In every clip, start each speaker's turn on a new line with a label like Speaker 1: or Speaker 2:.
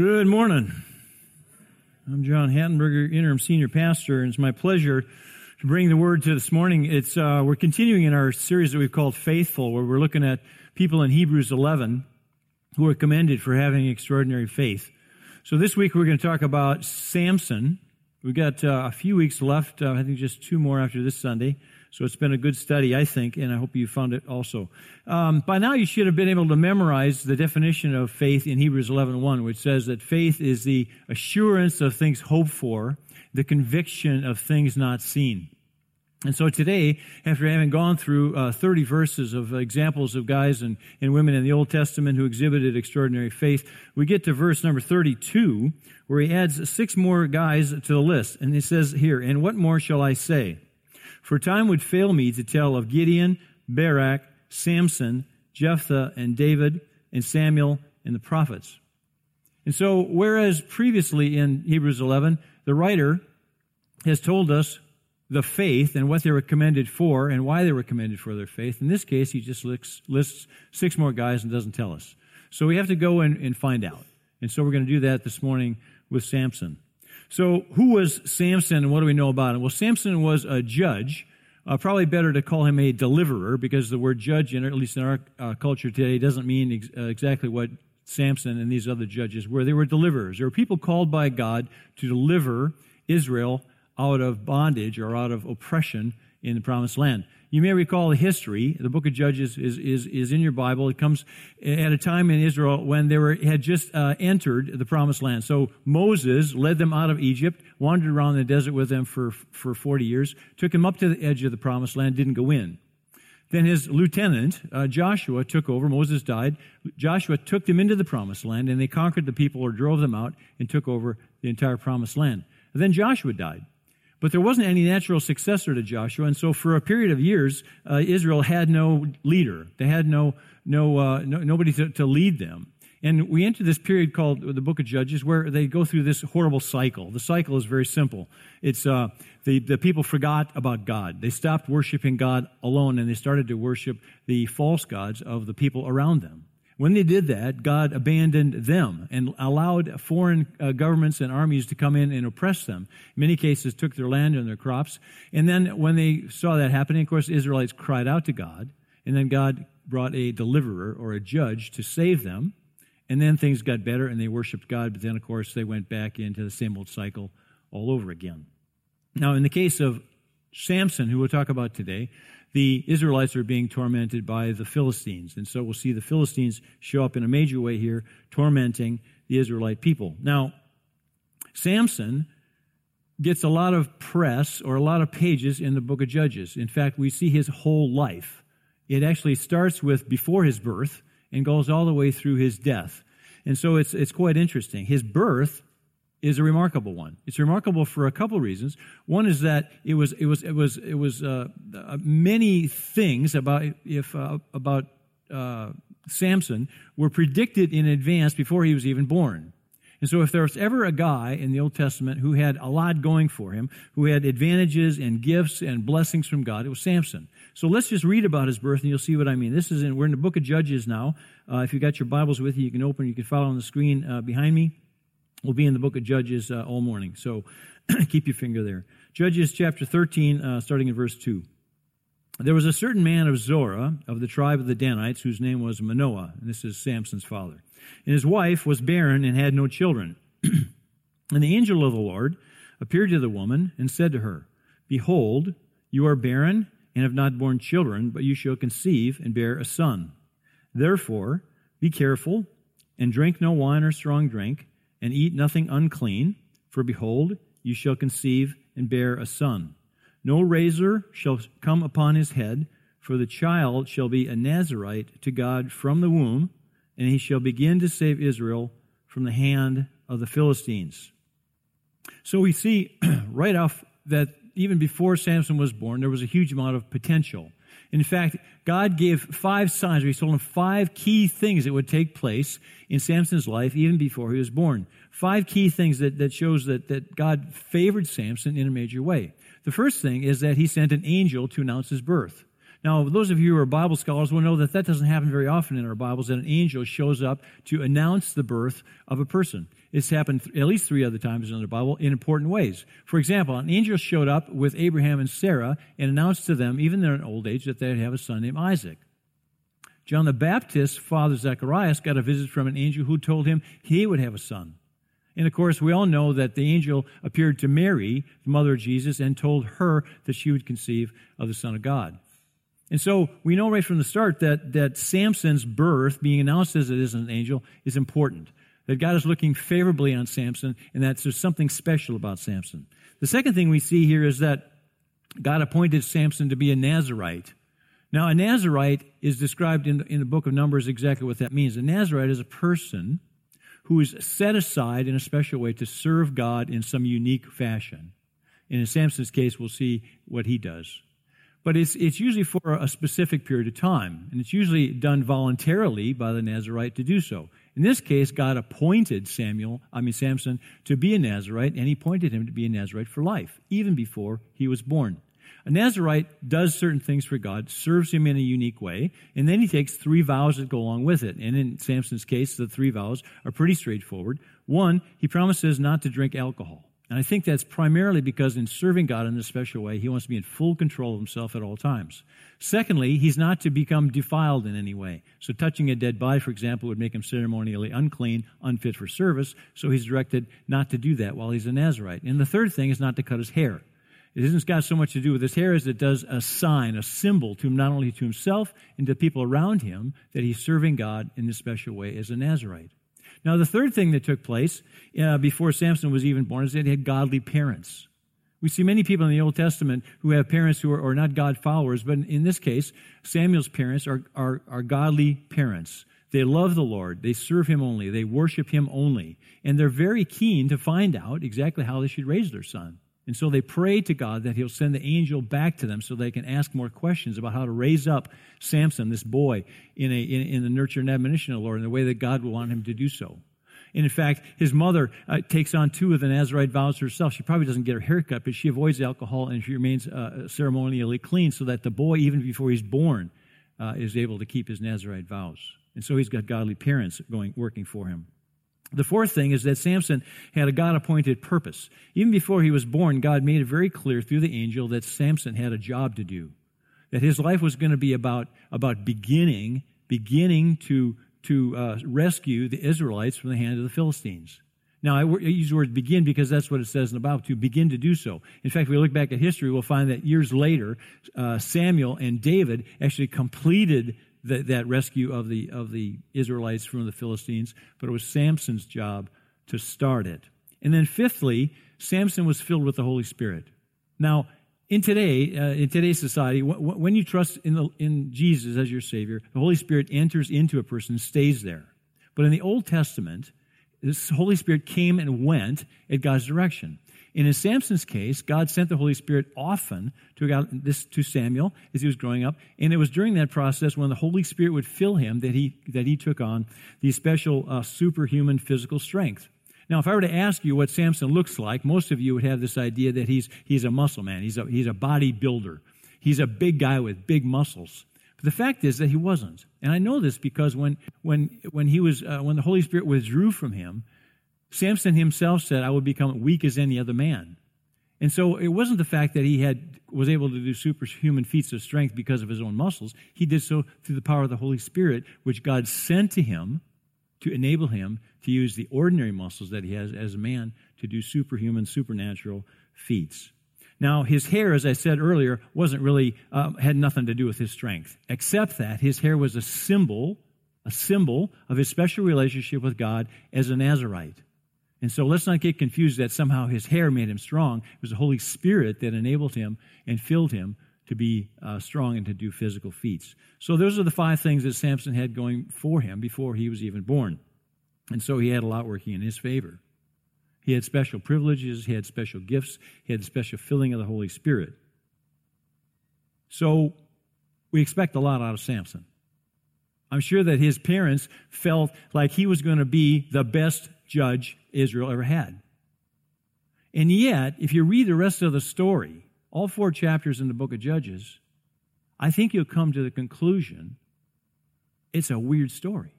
Speaker 1: Good morning. I'm John Hattenberger, interim senior pastor, and it's my pleasure to bring the word to this morning. It's uh, we're continuing in our series that we've called Faithful, where we're looking at people in Hebrews 11 who are commended for having extraordinary faith. So this week we're going to talk about Samson. We've got uh, a few weeks left. Uh, I think just two more after this Sunday. So it's been a good study, I think, and I hope you found it also. Um, by now, you should have been able to memorize the definition of faith in Hebrews 11.1, which says that faith is the assurance of things hoped for, the conviction of things not seen. And so today, after having gone through uh, 30 verses of examples of guys and, and women in the Old Testament who exhibited extraordinary faith, we get to verse number 32, where he adds six more guys to the list. And he says here, And what more shall I say? For time would fail me to tell of Gideon, Barak, Samson, Jephthah, and David, and Samuel, and the prophets. And so, whereas previously in Hebrews 11, the writer has told us the faith and what they were commended for and why they were commended for their faith, in this case, he just lists, lists six more guys and doesn't tell us. So we have to go and, and find out. And so we're going to do that this morning with Samson. So, who was Samson and what do we know about him? Well, Samson was a judge. Uh, probably better to call him a deliverer because the word judge, in, at least in our uh, culture today, doesn't mean ex- uh, exactly what Samson and these other judges were. They were deliverers. They were people called by God to deliver Israel out of bondage or out of oppression in the promised land. You may recall the history. The book of Judges is, is, is in your Bible. It comes at a time in Israel when they were, had just uh, entered the promised land. So Moses led them out of Egypt, wandered around the desert with them for, for 40 years, took them up to the edge of the promised land, didn't go in. Then his lieutenant, uh, Joshua, took over. Moses died. Joshua took them into the promised land, and they conquered the people or drove them out and took over the entire promised land. And then Joshua died. But there wasn't any natural successor to Joshua, and so for a period of years, uh, Israel had no leader. They had no, no, uh, no nobody to, to lead them. And we enter this period called the Book of Judges, where they go through this horrible cycle. The cycle is very simple. It's uh, the the people forgot about God. They stopped worshiping God alone, and they started to worship the false gods of the people around them. When they did that, God abandoned them and allowed foreign uh, governments and armies to come in and oppress them. In many cases, took their land and their crops. And then when they saw that happening, of course, the Israelites cried out to God. And then God brought a deliverer or a judge to save them. And then things got better and they worshiped God. But then, of course, they went back into the same old cycle all over again. Now, in the case of Samson, who we'll talk about today, the Israelites are being tormented by the Philistines. And so we'll see the Philistines show up in a major way here, tormenting the Israelite people. Now, Samson gets a lot of press or a lot of pages in the book of Judges. In fact, we see his whole life. It actually starts with before his birth and goes all the way through his death. And so it's, it's quite interesting. His birth is a remarkable one. It's remarkable for a couple reasons. One is that it was it was it was it was uh, uh, many things about if uh, about uh, Samson were predicted in advance before he was even born. And so, if there was ever a guy in the Old Testament who had a lot going for him, who had advantages and gifts and blessings from God, it was Samson. So let's just read about his birth, and you'll see what I mean. This is in we're in the book of Judges now. Uh, if you got your Bibles with you, you can open. You can follow on the screen uh, behind me. We'll be in the book of Judges uh, all morning, so keep your finger there. Judges chapter 13, uh, starting in verse 2. There was a certain man of Zorah, of the tribe of the Danites, whose name was Manoah, and this is Samson's father. And his wife was barren and had no children. and the angel of the Lord appeared to the woman and said to her, Behold, you are barren and have not borne children, but you shall conceive and bear a son. Therefore, be careful and drink no wine or strong drink and eat nothing unclean, for behold, you shall conceive and bear a son. No razor shall come upon his head, for the child shall be a Nazarite to God from the womb, and he shall begin to save Israel from the hand of the Philistines. So we see right off that even before Samson was born, there was a huge amount of potential. In fact, God gave five signs, he told him five key things that would take place in Samson's life even before he was born. Five key things that, that shows that, that God favored Samson in a major way. The first thing is that he sent an angel to announce his birth. Now, those of you who are Bible scholars will know that that doesn't happen very often in our Bibles, that an angel shows up to announce the birth of a person. It's happened at least three other times in the Bible in important ways. For example, an angel showed up with Abraham and Sarah and announced to them, even in old age, that they'd have a son named Isaac. John the Baptist's father, Zacharias, got a visit from an angel who told him he would have a son. And of course, we all know that the angel appeared to Mary, the mother of Jesus, and told her that she would conceive of the Son of God. And so we know right from the start that, that Samson's birth, being announced as it is an angel, is important. That God is looking favorably on Samson, and that there's something special about Samson. The second thing we see here is that God appointed Samson to be a Nazarite. Now, a Nazarite is described in, in the book of Numbers exactly what that means. A Nazarite is a person who is set aside in a special way to serve God in some unique fashion. And in Samson's case, we'll see what he does but it's, it's usually for a specific period of time, and it's usually done voluntarily by the Nazarite to do so. In this case, God appointed Samuel, I mean Samson, to be a Nazarite, and he appointed him to be a Nazarite for life, even before he was born. A Nazarite does certain things for God, serves him in a unique way, and then he takes three vows that go along with it. And in Samson's case, the three vows are pretty straightforward. One, he promises not to drink alcohol. And I think that's primarily because in serving God in this special way, he wants to be in full control of himself at all times. Secondly, he's not to become defiled in any way. So touching a dead body, for example, would make him ceremonially unclean, unfit for service. So he's directed not to do that while he's a Nazarite. And the third thing is not to cut his hair. It hasn't got so much to do with his hair as it does a sign, a symbol to him, not only to himself and to people around him that he's serving God in this special way as a Nazarite. Now, the third thing that took place uh, before Samson was even born is that he had godly parents. We see many people in the Old Testament who have parents who are, are not God followers, but in this case, Samuel's parents are, are, are godly parents. They love the Lord. They serve Him only. They worship Him only. And they're very keen to find out exactly how they should raise their son. And so they pray to God that He'll send the angel back to them so they can ask more questions about how to raise up Samson, this boy, in, a, in, in the nurture and admonition of the Lord in the way that God will want him to do so. And in fact, his mother uh, takes on two of the Nazarite vows herself. She probably doesn't get her hair cut, but she avoids alcohol and she remains uh, ceremonially clean so that the boy, even before he's born, uh, is able to keep his Nazarite vows. And so he's got godly parents going, working for him. The fourth thing is that Samson had a God appointed purpose. Even before he was born, God made it very clear through the angel that Samson had a job to do. That his life was going to be about, about beginning, beginning to, to uh, rescue the Israelites from the hand of the Philistines. Now, I use the word begin because that's what it says in the Bible, to begin to do so. In fact, if we look back at history, we'll find that years later, uh, Samuel and David actually completed that, that rescue of the, of the Israelites from the Philistines, but it was Samson's job to start it. And then fifthly, Samson was filled with the Holy Spirit. Now, in today, uh, in today's society, when you trust in, the, in Jesus as your Savior, the Holy Spirit enters into a person stays there. But in the Old Testament, the Holy Spirit came and went at God's direction. And in Samson's case, God sent the Holy Spirit often to, God, this, to Samuel as he was growing up. And it was during that process when the Holy Spirit would fill him that he, that he took on the special uh, superhuman physical strength. Now, if I were to ask you what Samson looks like, most of you would have this idea that he's, he's a muscle man. He's a, he's a bodybuilder. He's a big guy with big muscles. But the fact is that he wasn't. And I know this because when, when, when, he was, uh, when the Holy Spirit withdrew from him, Samson himself said, I would become weak as any other man. And so it wasn't the fact that he had was able to do superhuman feats of strength because of his own muscles. He did so through the power of the Holy Spirit, which God sent to him to enable him to use the ordinary muscles that he has as a man to do superhuman, supernatural feats. Now, his hair, as I said earlier, wasn't really um, had nothing to do with his strength, except that his hair was a symbol, a symbol of his special relationship with God as a Nazarite. And so let's not get confused that somehow his hair made him strong. It was the Holy Spirit that enabled him and filled him to be uh, strong and to do physical feats. So those are the five things that Samson had going for him before he was even born. And so he had a lot working in his favor. He had special privileges, he had special gifts, he had special filling of the Holy Spirit. So we expect a lot out of Samson. I'm sure that his parents felt like he was going to be the best judge Israel ever had. And yet, if you read the rest of the story, all four chapters in the book of Judges, I think you'll come to the conclusion it's a weird story.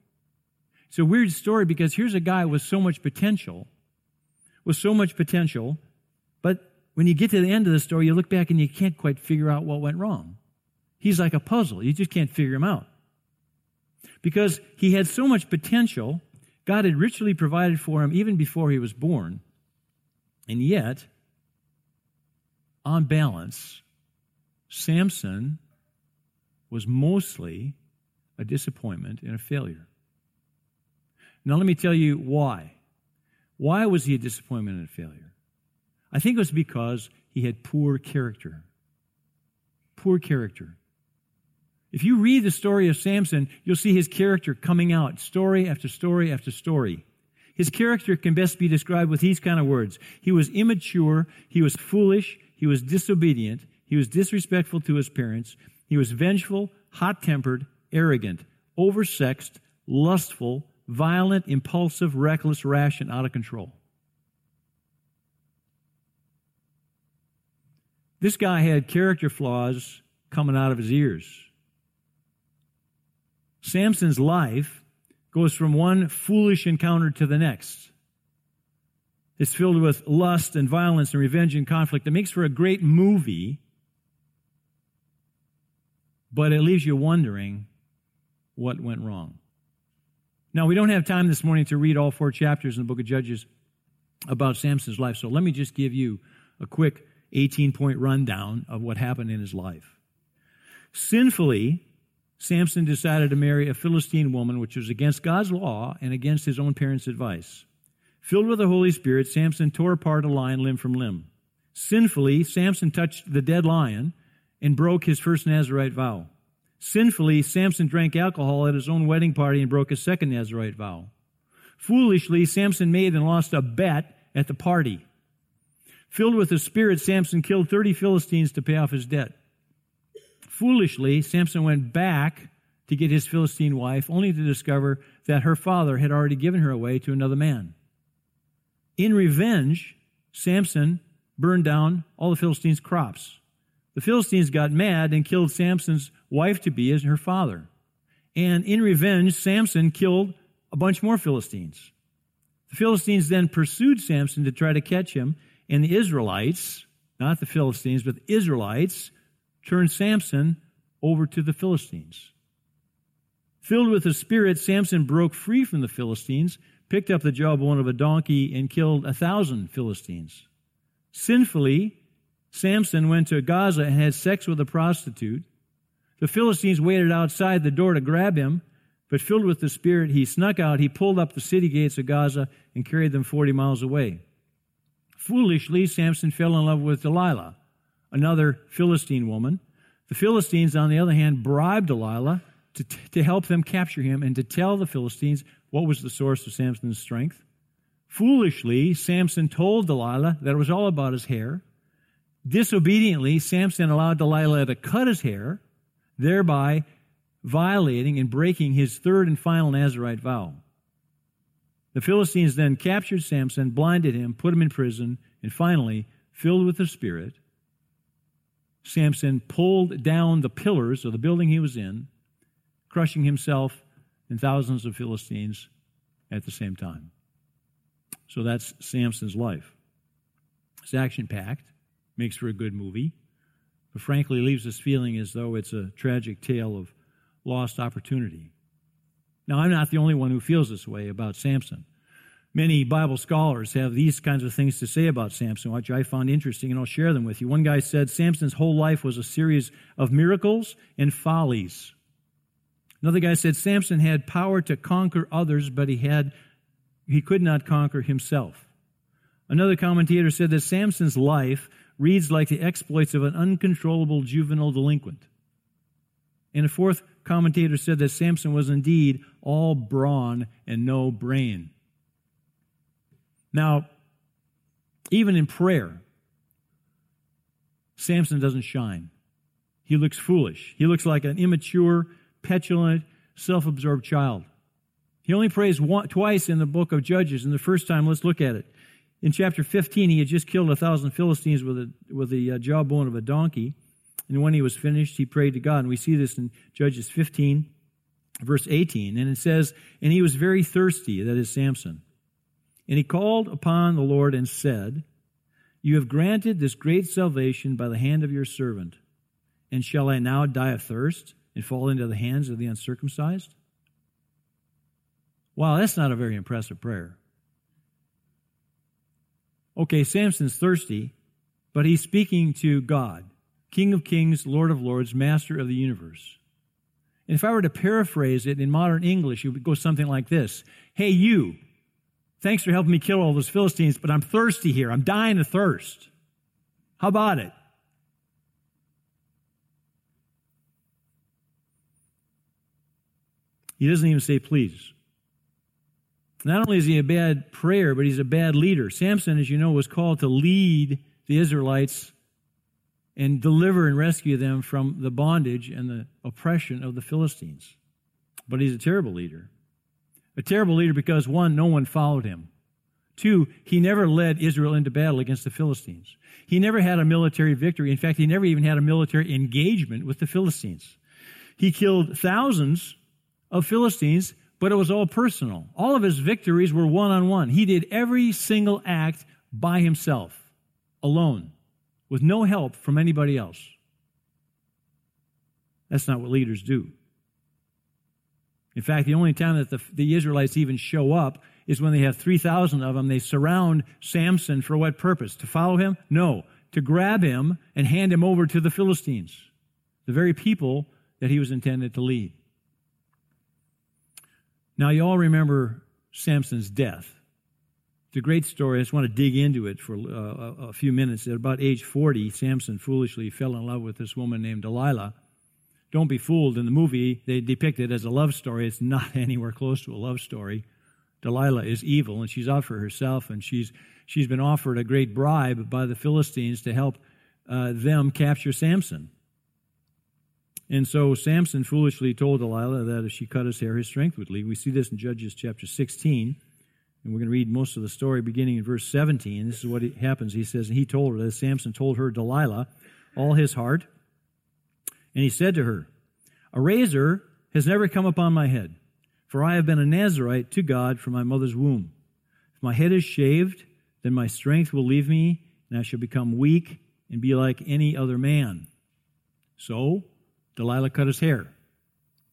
Speaker 1: It's a weird story because here's a guy with so much potential, with so much potential, but when you get to the end of the story, you look back and you can't quite figure out what went wrong. He's like a puzzle. You just can't figure him out. Because he had so much potential, God had richly provided for him even before he was born. And yet, on balance, Samson was mostly a disappointment and a failure. Now, let me tell you why. Why was he a disappointment and a failure? I think it was because he had poor character. Poor character. If you read the story of Samson, you'll see his character coming out story after story after story. His character can best be described with these kind of words. He was immature, he was foolish, he was disobedient, he was disrespectful to his parents, he was vengeful, hot tempered, arrogant, oversexed, lustful, violent, impulsive, reckless, rash, and out of control. This guy had character flaws coming out of his ears. Samson's life goes from one foolish encounter to the next. It's filled with lust and violence and revenge and conflict. It makes for a great movie, but it leaves you wondering what went wrong. Now, we don't have time this morning to read all four chapters in the book of Judges about Samson's life, so let me just give you a quick 18 point rundown of what happened in his life. Sinfully, Samson decided to marry a Philistine woman, which was against God's law and against his own parents' advice. Filled with the Holy Spirit, Samson tore apart a lion limb from limb. Sinfully, Samson touched the dead lion and broke his first Nazarite vow. Sinfully, Samson drank alcohol at his own wedding party and broke his second Nazarite vow. Foolishly, Samson made and lost a bet at the party. Filled with the Spirit, Samson killed 30 Philistines to pay off his debt. Foolishly, Samson went back to get his Philistine wife, only to discover that her father had already given her away to another man. In revenge, Samson burned down all the Philistines' crops. The Philistines got mad and killed Samson's wife to be as her father. And in revenge, Samson killed a bunch more Philistines. The Philistines then pursued Samson to try to catch him, and the Israelites, not the Philistines, but the Israelites, turned Samson over to the Philistines. Filled with the Spirit, Samson broke free from the Philistines, picked up the jawbone of a donkey, and killed a thousand Philistines. Sinfully, Samson went to Gaza and had sex with a prostitute. The Philistines waited outside the door to grab him, but filled with the Spirit, he snuck out. He pulled up the city gates of Gaza and carried them 40 miles away. Foolishly, Samson fell in love with Delilah, another Philistine woman. The Philistines, on the other hand, bribed Delilah to, to help them capture him and to tell the Philistines what was the source of Samson's strength. Foolishly, Samson told Delilah that it was all about his hair. Disobediently, Samson allowed Delilah to cut his hair, thereby violating and breaking his third and final Nazarite vow. The Philistines then captured Samson, blinded him, put him in prison, and finally, filled with the Spirit, Samson pulled down the pillars of the building he was in, crushing himself and thousands of Philistines at the same time. So that's Samson's life. It's action packed makes for a good movie, but frankly leaves us feeling as though it's a tragic tale of lost opportunity. Now, I'm not the only one who feels this way about Samson. Many Bible scholars have these kinds of things to say about Samson, which I found interesting, and I'll share them with you. One guy said Samson's whole life was a series of miracles and follies. Another guy said Samson had power to conquer others, but he had he could not conquer himself. Another commentator said that Samson's life reads like the exploits of an uncontrollable juvenile delinquent. And a fourth commentator said that Samson was indeed all brawn and no brain. Now, even in prayer, Samson doesn't shine. He looks foolish. He looks like an immature, petulant, self absorbed child. He only prays one, twice in the book of Judges, and the first time, let's look at it. In chapter 15, he had just killed a thousand Philistines with a, with the uh, jawbone of a donkey. And when he was finished, he prayed to God. And we see this in Judges 15, verse 18. And it says, And he was very thirsty, that is Samson. And he called upon the Lord and said, You have granted this great salvation by the hand of your servant. And shall I now die of thirst and fall into the hands of the uncircumcised? Wow, that's not a very impressive prayer. Okay, Samson's thirsty, but he's speaking to God, King of kings, Lord of lords, Master of the universe. And if I were to paraphrase it in modern English, it would go something like this Hey, you, thanks for helping me kill all those Philistines, but I'm thirsty here. I'm dying of thirst. How about it? He doesn't even say please. Not only is he a bad prayer, but he's a bad leader. Samson, as you know, was called to lead the Israelites and deliver and rescue them from the bondage and the oppression of the Philistines. But he's a terrible leader. A terrible leader because, one, no one followed him. Two, he never led Israel into battle against the Philistines. He never had a military victory. In fact, he never even had a military engagement with the Philistines. He killed thousands of Philistines but it was all personal. All of his victories were one on one. He did every single act by himself, alone, with no help from anybody else. That's not what leaders do. In fact, the only time that the, the Israelites even show up is when they have 3,000 of them. They surround Samson for what purpose? To follow him? No, to grab him and hand him over to the Philistines, the very people that he was intended to lead. Now, you all remember Samson's death. It's a great story. I just want to dig into it for uh, a few minutes. At about age 40, Samson foolishly fell in love with this woman named Delilah. Don't be fooled. In the movie, they depict it as a love story. It's not anywhere close to a love story. Delilah is evil, and she's out for herself, and she's, she's been offered a great bribe by the Philistines to help uh, them capture Samson. And so Samson foolishly told Delilah that if she cut his hair, his strength would leave. We see this in Judges chapter 16. And we're going to read most of the story beginning in verse 17. This is what happens. He says, and He told her, that Samson told her, Delilah, all his heart. And he said to her, A razor has never come upon my head, for I have been a Nazarite to God from my mother's womb. If my head is shaved, then my strength will leave me, and I shall become weak and be like any other man. So Delilah cut his hair.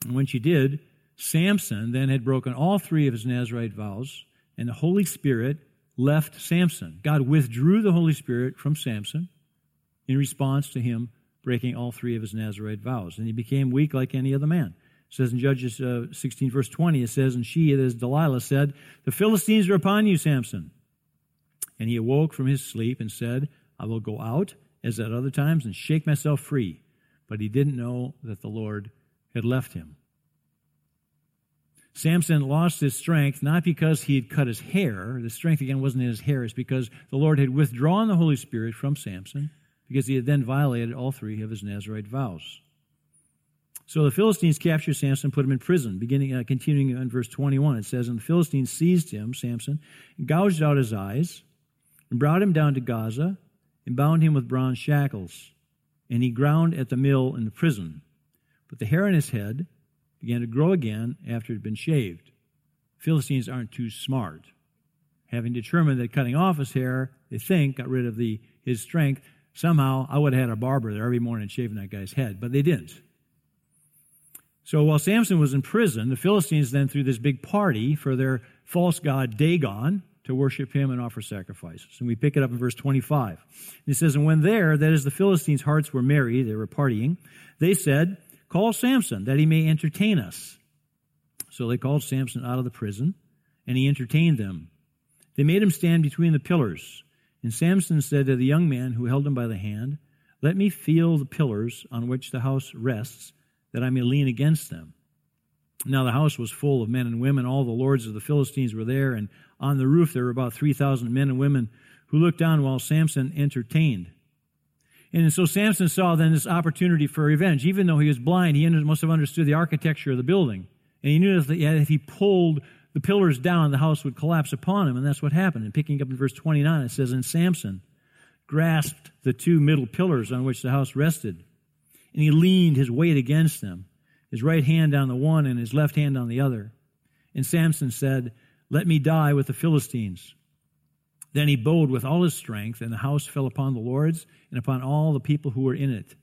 Speaker 1: And when she did, Samson then had broken all three of his Nazarite vows, and the Holy Spirit left Samson. God withdrew the Holy Spirit from Samson in response to him breaking all three of his Nazarite vows. And he became weak like any other man. It says in Judges uh, 16, verse 20, it says, And she, that is Delilah, said, The Philistines are upon you, Samson. And he awoke from his sleep and said, I will go out as at other times and shake myself free but he didn't know that the Lord had left him. Samson lost his strength not because he had cut his hair. The strength again wasn't in his hair. It's because the Lord had withdrawn the Holy Spirit from Samson because he had then violated all three of his Nazarite vows. So the Philistines captured Samson, put him in prison. Beginning, uh, continuing in verse 21, it says, And the Philistines seized him, Samson, and gouged out his eyes, and brought him down to Gaza, and bound him with bronze shackles and he ground at the mill in the prison. But the hair on his head began to grow again after it had been shaved. Philistines aren't too smart. Having determined that cutting off his hair, they think, got rid of the, his strength, somehow I would have had a barber there every morning shaving that guy's head, but they didn't. So while Samson was in prison, the Philistines then threw this big party for their false god Dagon, to worship him and offer sacrifices. And we pick it up in verse 25. It says, And when there, that is, the Philistines' hearts were merry, they were partying, they said, Call Samson, that he may entertain us. So they called Samson out of the prison, and he entertained them. They made him stand between the pillars. And Samson said to the young man who held him by the hand, Let me feel the pillars on which the house rests, that I may lean against them. Now the house was full of men and women. All the lords of the Philistines were there, and on the roof there were about 3,000 men and women who looked on while Samson entertained. And so Samson saw then this opportunity for revenge. Even though he was blind, he must have understood the architecture of the building. And he knew that if he pulled the pillars down, the house would collapse upon him. And that's what happened. And picking up in verse 29, it says, And Samson grasped the two middle pillars on which the house rested. and he leaned his weight against them, his right hand on the one and his left hand on the other. And Samson said, Let me die with the Philistines. Then he bowed with all his strength, and the house fell upon the lords and upon all the people who were in it.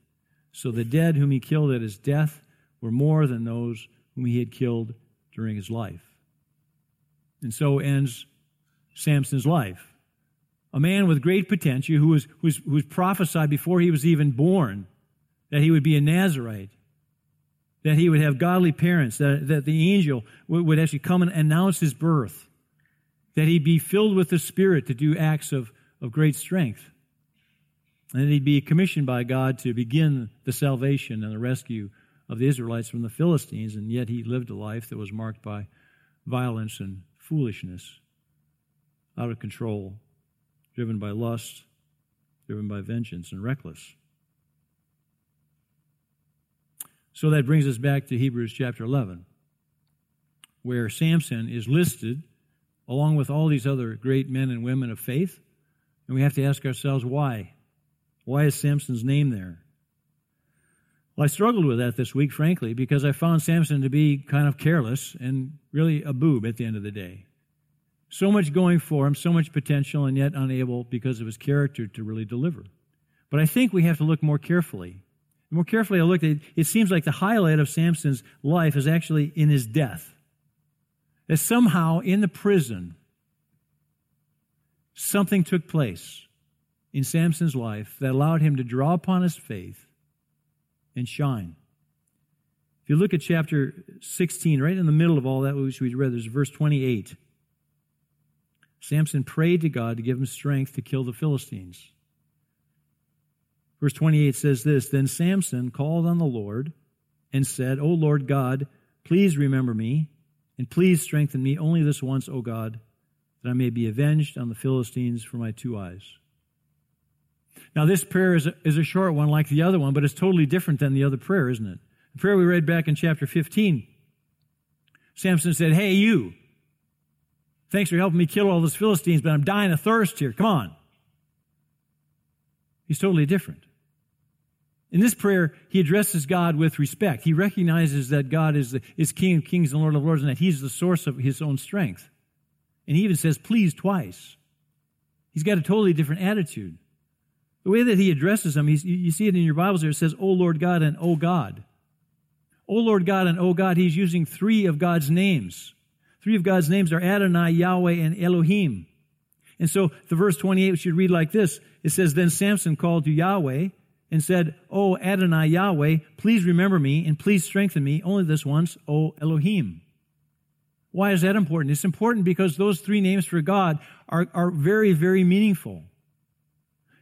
Speaker 1: So the dead whom he killed at his death were more than those whom he had killed during his life. And so ends Samson's life. A man with great potential who was, who was, who was prophesied before he was even born that he would be a Nazarite, that he would have godly parents, that, that the angel would, would actually come and announce his birth, that he'd be filled with the Spirit to do acts of, of great strength, and that he'd be commissioned by God to begin the salvation and the rescue of the Israelites from the Philistines, and yet he lived a life that was marked by violence and foolishness, out of control, driven by lust, driven by vengeance, and reckless. So that brings us back to Hebrews chapter 11, where Samson is listed along with all these other great men and women of faith. And we have to ask ourselves why? Why is Samson's name there? Well, I struggled with that this week, frankly, because I found Samson to be kind of careless and really a boob at the end of the day. So much going for him, so much potential, and yet unable because of his character to really deliver. But I think we have to look more carefully the more carefully I looked it, it seems like the highlight of Samson's life is actually in his death. That somehow in the prison, something took place in Samson's life that allowed him to draw upon his faith and shine. If you look at chapter 16, right in the middle of all that which we read, there's verse 28. Samson prayed to God to give him strength to kill the Philistines. Verse 28 says this Then Samson called on the Lord and said, O Lord God, please remember me, and please strengthen me only this once, O God, that I may be avenged on the Philistines for my two eyes. Now, this prayer is a, is a short one like the other one, but it's totally different than the other prayer, isn't it? The prayer we read back in chapter 15. Samson said, Hey, you, thanks for helping me kill all those Philistines, but I'm dying of thirst here. Come on. He's totally different. In this prayer, he addresses God with respect. He recognizes that God is, the, is King of kings and Lord of lords and that he's the source of his own strength. And he even says, please, twice. He's got a totally different attitude. The way that he addresses him, you see it in your Bibles there, it says, O Lord God and O God. O Lord God and O God, he's using three of God's names. Three of God's names are Adonai, Yahweh, and Elohim. And so the verse 28 should read like this. It says, Then Samson called to Yahweh and said, O Adonai Yahweh, please remember me and please strengthen me only this once, O Elohim. Why is that important? It's important because those three names for God are, are very, very meaningful.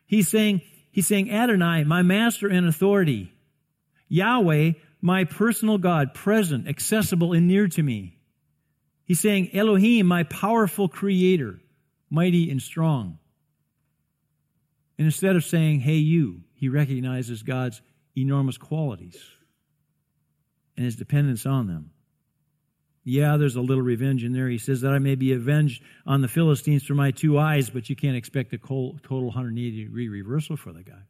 Speaker 1: He's saying, he's saying Adonai, my master and authority. Yahweh, my personal God, present, accessible, and near to me. He's saying Elohim, my powerful creator mighty and strong. And instead of saying, hey, you, he recognizes God's enormous qualities and his dependence on them. Yeah, there's a little revenge in there. He says that I may be avenged on the Philistines for my two eyes, but you can't expect a total 180 degree reversal for the guy.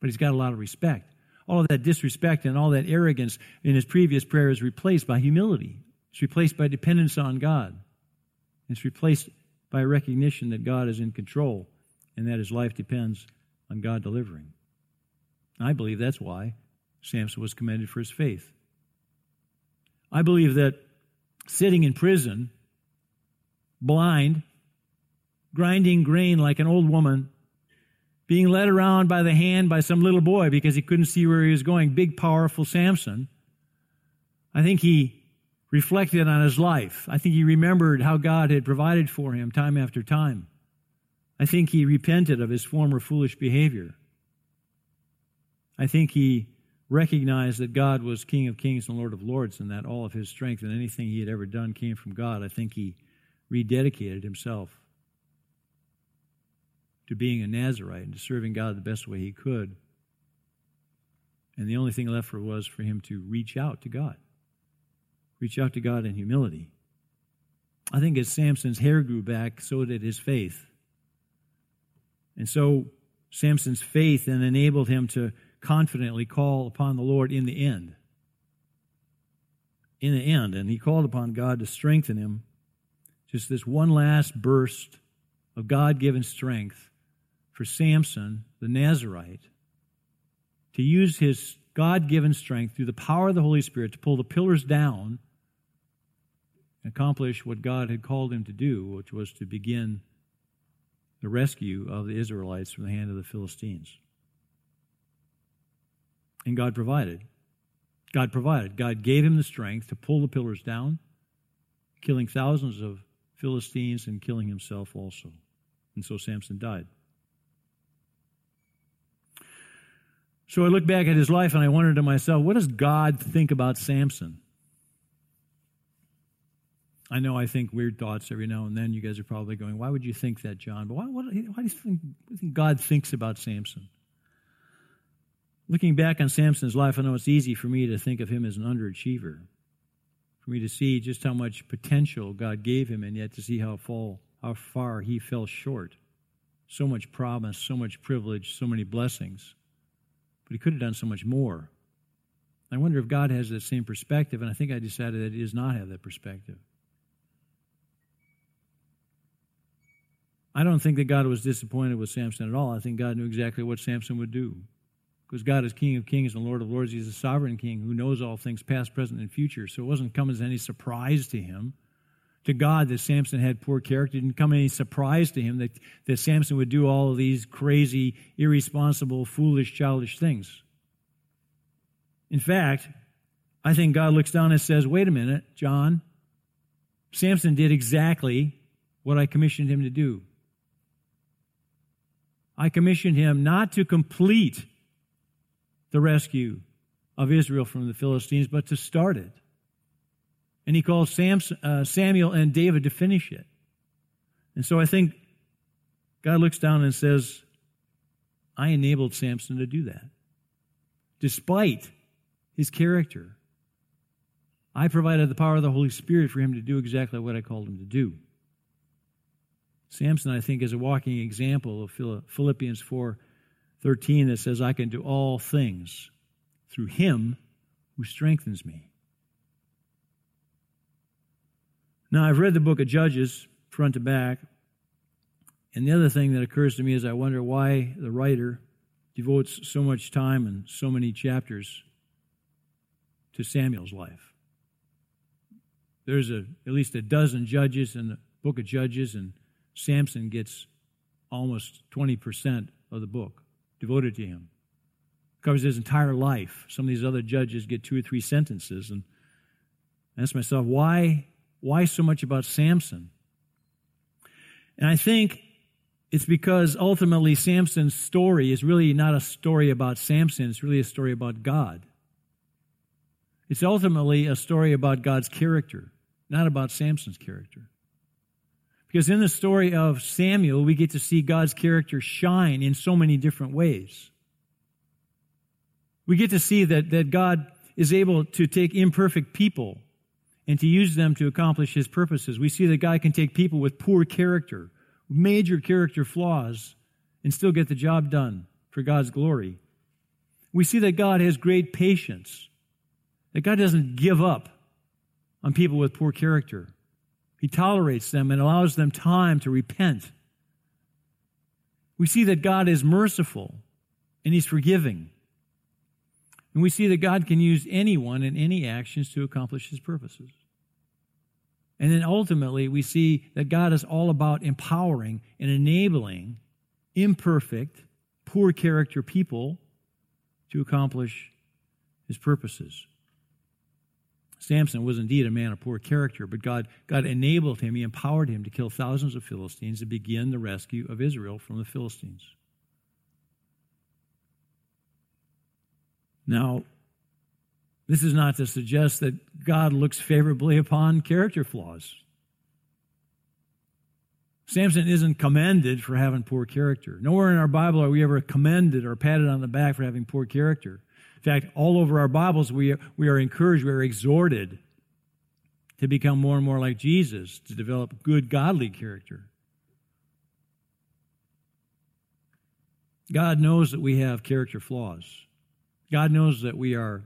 Speaker 1: But he's got a lot of respect. All of that disrespect and all that arrogance in his previous prayer is replaced by humility. It's replaced by dependence on God. It's replaced by recognition that God is in control and that his life depends on God delivering. I believe that's why Samson was commended for his faith. I believe that sitting in prison, blind, grinding grain like an old woman, being led around by the hand by some little boy because he couldn't see where he was going, big, powerful Samson, I think he reflected on his life. I think he remembered how God had provided for him time after time. I think he repented of his former foolish behavior. I think he recognized that God was King of kings and Lord of lords and that all of his strength and anything he had ever done came from God. I think he rededicated himself to being a Nazarite and to serving God the best way he could. And the only thing left for was for him to reach out to God reach out to God in humility. I think as Samson's hair grew back, so did his faith. And so Samson's faith then enabled him to confidently call upon the Lord in the end. In the end. And he called upon God to strengthen him. Just this one last burst of God given strength for Samson, the Nazarite, to use his God given strength through the power of the Holy Spirit to pull the pillars down and accomplish what God had called him to do, which was to begin the rescue of the Israelites from the hand of the Philistines. And God provided. God provided. God gave him the strength to pull the pillars down, killing thousands of Philistines and killing himself also. And so Samson died. So I look back at his life and I wonder to myself, what does God think about Samson? I know I think weird thoughts every now and then. You guys are probably going, why would you think that, John? But why, why, why do, you think, do you think God thinks about Samson? Looking back on Samson's life, I know it's easy for me to think of him as an underachiever, for me to see just how much potential God gave him, and yet to see how, how far he fell short. So much promise, so much privilege, so many blessings. But he could have done so much more. I wonder if God has that same perspective, and I think I decided that he does not have that perspective. I don't think that God was disappointed with Samson at all. I think God knew exactly what Samson would do. Because God is King of kings and Lord of lords. He's a sovereign king who knows all things past, present, and future. So it wasn't come as any surprise to him. To God that Samson had poor character. It didn't come any surprise to him that, that Samson would do all of these crazy, irresponsible, foolish, childish things. In fact, I think God looks down and says, wait a minute, John, Samson did exactly what I commissioned him to do. I commissioned him not to complete the rescue of Israel from the Philistines, but to start it. And he called Samson, uh, Samuel and David to finish it. And so I think God looks down and says, I enabled Samson to do that. Despite his character, I provided the power of the Holy Spirit for him to do exactly what I called him to do. Samson, I think, is a walking example of Philippians 4 13 that says, I can do all things through him who strengthens me. Now, I've read the book of Judges front to back, and the other thing that occurs to me is I wonder why the writer devotes so much time and so many chapters to Samuel's life. There's a, at least a dozen judges in the book of Judges, and Samson gets almost 20% of the book devoted to him. Covers his entire life. Some of these other judges get two or three sentences. And I ask myself, why, why so much about Samson? And I think it's because ultimately Samson's story is really not a story about Samson, it's really a story about God. It's ultimately a story about God's character, not about Samson's character. Because in the story of Samuel, we get to see God's character shine in so many different ways. We get to see that, that God is able to take imperfect people and to use them to accomplish his purposes. We see that God can take people with poor character, major character flaws, and still get the job done for God's glory. We see that God has great patience, that God doesn't give up on people with poor character. He tolerates them and allows them time to repent. We see that God is merciful and He's forgiving. And we see that God can use anyone and any actions to accomplish His purposes. And then ultimately, we see that God is all about empowering and enabling imperfect, poor character people to accomplish His purposes. Samson was indeed a man of poor character, but God, God enabled him, he empowered him to kill thousands of Philistines and begin the rescue of Israel from the Philistines. Now, this is not to suggest that God looks favorably upon character flaws. Samson isn't commended for having poor character. Nowhere in our Bible are we ever commended or patted on the back for having poor character. Fact, all over our Bibles, we are, we are encouraged, we are exhorted to become more and more like Jesus, to develop good, godly character. God knows that we have character flaws. God knows that we are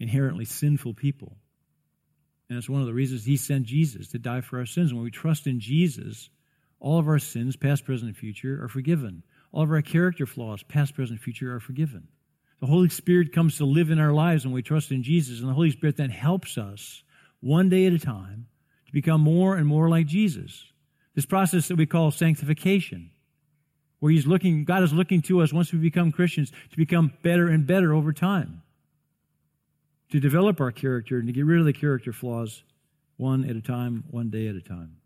Speaker 1: inherently sinful people. And it's one of the reasons He sent Jesus to die for our sins. When we trust in Jesus, all of our sins, past, present, and future, are forgiven. All of our character flaws, past, present, future, are forgiven. The Holy Spirit comes to live in our lives when we trust in Jesus, and the Holy Spirit then helps us one day at a time to become more and more like Jesus. This process that we call sanctification, where He's looking, God is looking to us once we become Christians to become better and better over time, to develop our character and to get rid of the character flaws one at a time, one day at a time.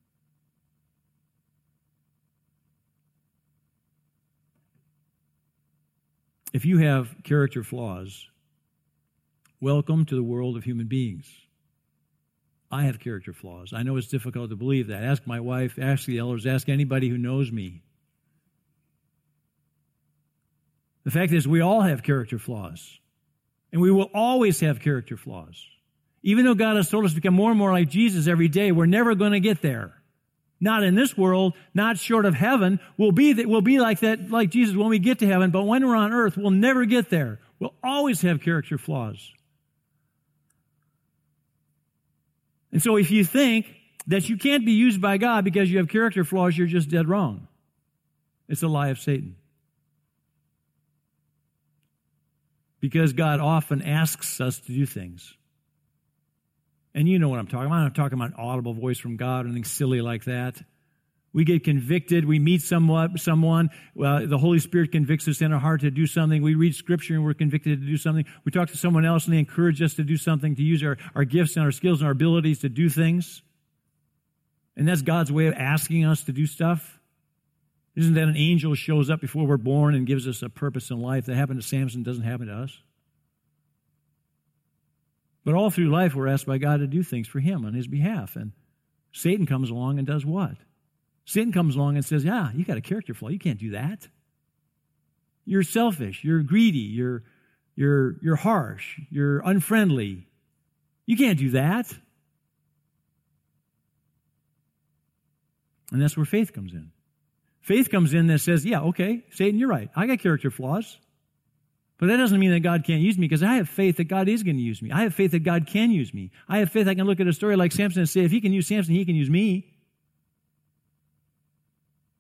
Speaker 1: If you have character flaws, welcome to the world of human beings. I have character flaws. I know it's difficult to believe that. Ask my wife, ask the elders, ask anybody who knows me. The fact is, we all have character flaws. And we will always have character flaws. Even though God has told us to become more and more like Jesus every day, we're never going to get there. Not in this world, not short of heaven. We'll be, that, we'll be like that, like Jesus when we get to heaven, but when we're on earth, we'll never get there. We'll always have character flaws. And so if you think that you can't be used by God because you have character flaws, you're just dead wrong. It's a lie of Satan. Because God often asks us to do things. And you know what I'm talking about. I'm talking about audible voice from God or anything silly like that. We get convicted. We meet someone. Well, the Holy Spirit convicts us in our heart to do something. We read Scripture and we're convicted to do something. We talk to someone else and they encourage us to do something, to use our, our gifts and our skills and our abilities to do things. And that's God's way of asking us to do stuff. Isn't that an angel shows up before we're born and gives us a purpose in life? That happened to Samson doesn't happen to us. But all through life, we're asked by God to do things for Him on His behalf. And Satan comes along and does what? Satan comes along and says, Yeah, you got a character flaw. You can't do that. You're selfish. You're greedy. You're, you're, you're harsh. You're unfriendly. You can't do that. And that's where faith comes in. Faith comes in that says, Yeah, okay, Satan, you're right. I got character flaws. But that doesn't mean that God can't use me because I have faith that God is going to use me. I have faith that God can use me. I have faith I can look at a story like Samson and say, if he can use Samson, he can use me.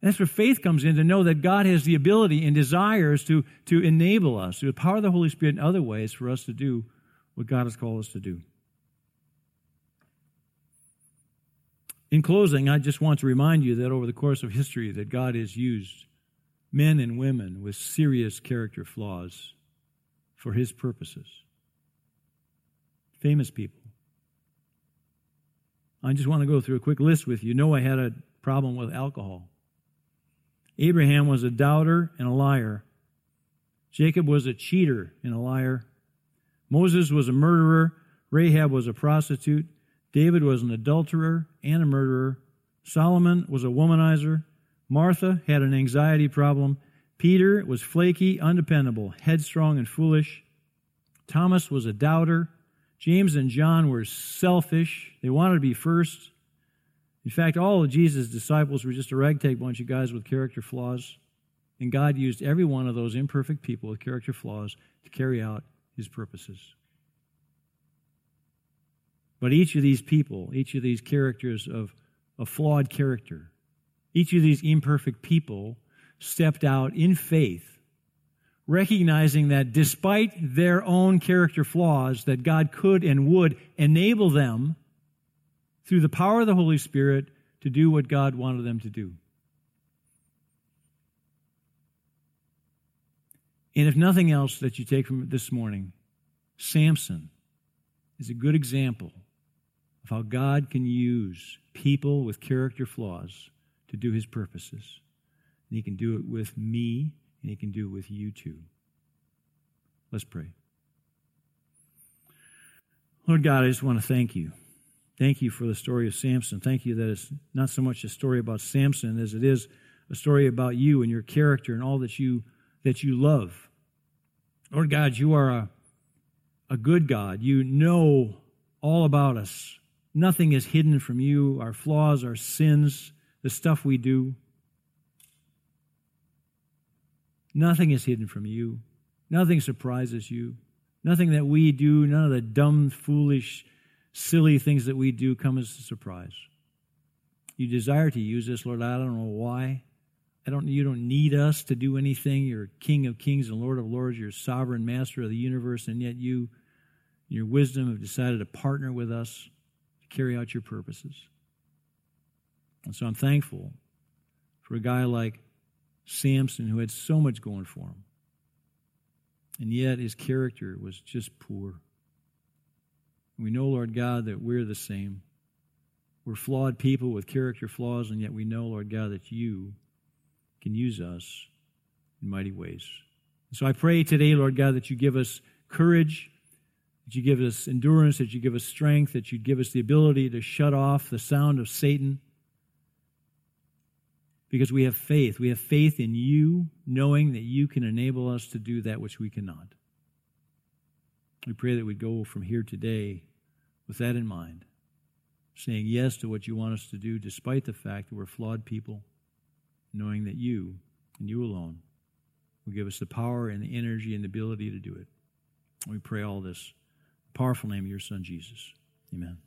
Speaker 1: that's where faith comes in to know that God has the ability and desires to, to enable us, through the power of the Holy Spirit in other ways, for us to do what God has called us to do. In closing, I just want to remind you that over the course of history that God has used men and women with serious character flaws for his purposes. Famous people. I just want to go through a quick list with you. Noah had a problem with alcohol. Abraham was a doubter and a liar. Jacob was a cheater and a liar. Moses was a murderer. Rahab was a prostitute. David was an adulterer and a murderer. Solomon was a womanizer. Martha had an anxiety problem. Peter was flaky, undependable, headstrong, and foolish. Thomas was a doubter. James and John were selfish. They wanted to be first. In fact, all of Jesus' disciples were just a ragtag bunch of guys with character flaws. And God used every one of those imperfect people with character flaws to carry out his purposes. But each of these people, each of these characters of a flawed character, each of these imperfect people stepped out in faith, recognizing that despite their own character flaws, that God could and would enable them through the power of the Holy Spirit to do what God wanted them to do. And if nothing else that you take from this morning, Samson is a good example of how God can use people with character flaws to do his purposes. And He can do it with me, and He can do it with you too. Let's pray. Lord God, I just want to thank you. Thank you for the story of Samson. Thank you that it's not so much a story about Samson as it is a story about you and your character and all that you that you love. Lord God, you are a, a good God. You know all about us. Nothing is hidden from you, our flaws, our sins, the stuff we do. Nothing is hidden from you. Nothing surprises you. Nothing that we do, none of the dumb, foolish, silly things that we do come as a surprise. You desire to use this, Lord. I don't know why. I don't, you don't need us to do anything. You're King of kings and Lord of lords. You're sovereign master of the universe, and yet you, your wisdom, have decided to partner with us to carry out your purposes. And so I'm thankful for a guy like Samson who had so much going for him. And yet his character was just poor. We know, Lord God, that we're the same. We're flawed people with character flaws, and yet we know, Lord God, that you can use us in mighty ways. So I pray today, Lord God, that you give us courage, that you give us endurance, that you give us strength, that you give us the ability to shut off the sound of Satan. Because we have faith. We have faith in you, knowing that you can enable us to do that which we cannot. We pray that we go from here today with that in mind, saying yes to what you want us to do, despite the fact that we're flawed people knowing that you and you alone will give us the power and the energy and the ability to do it. We pray all this. Powerful name of your son, Jesus. Amen.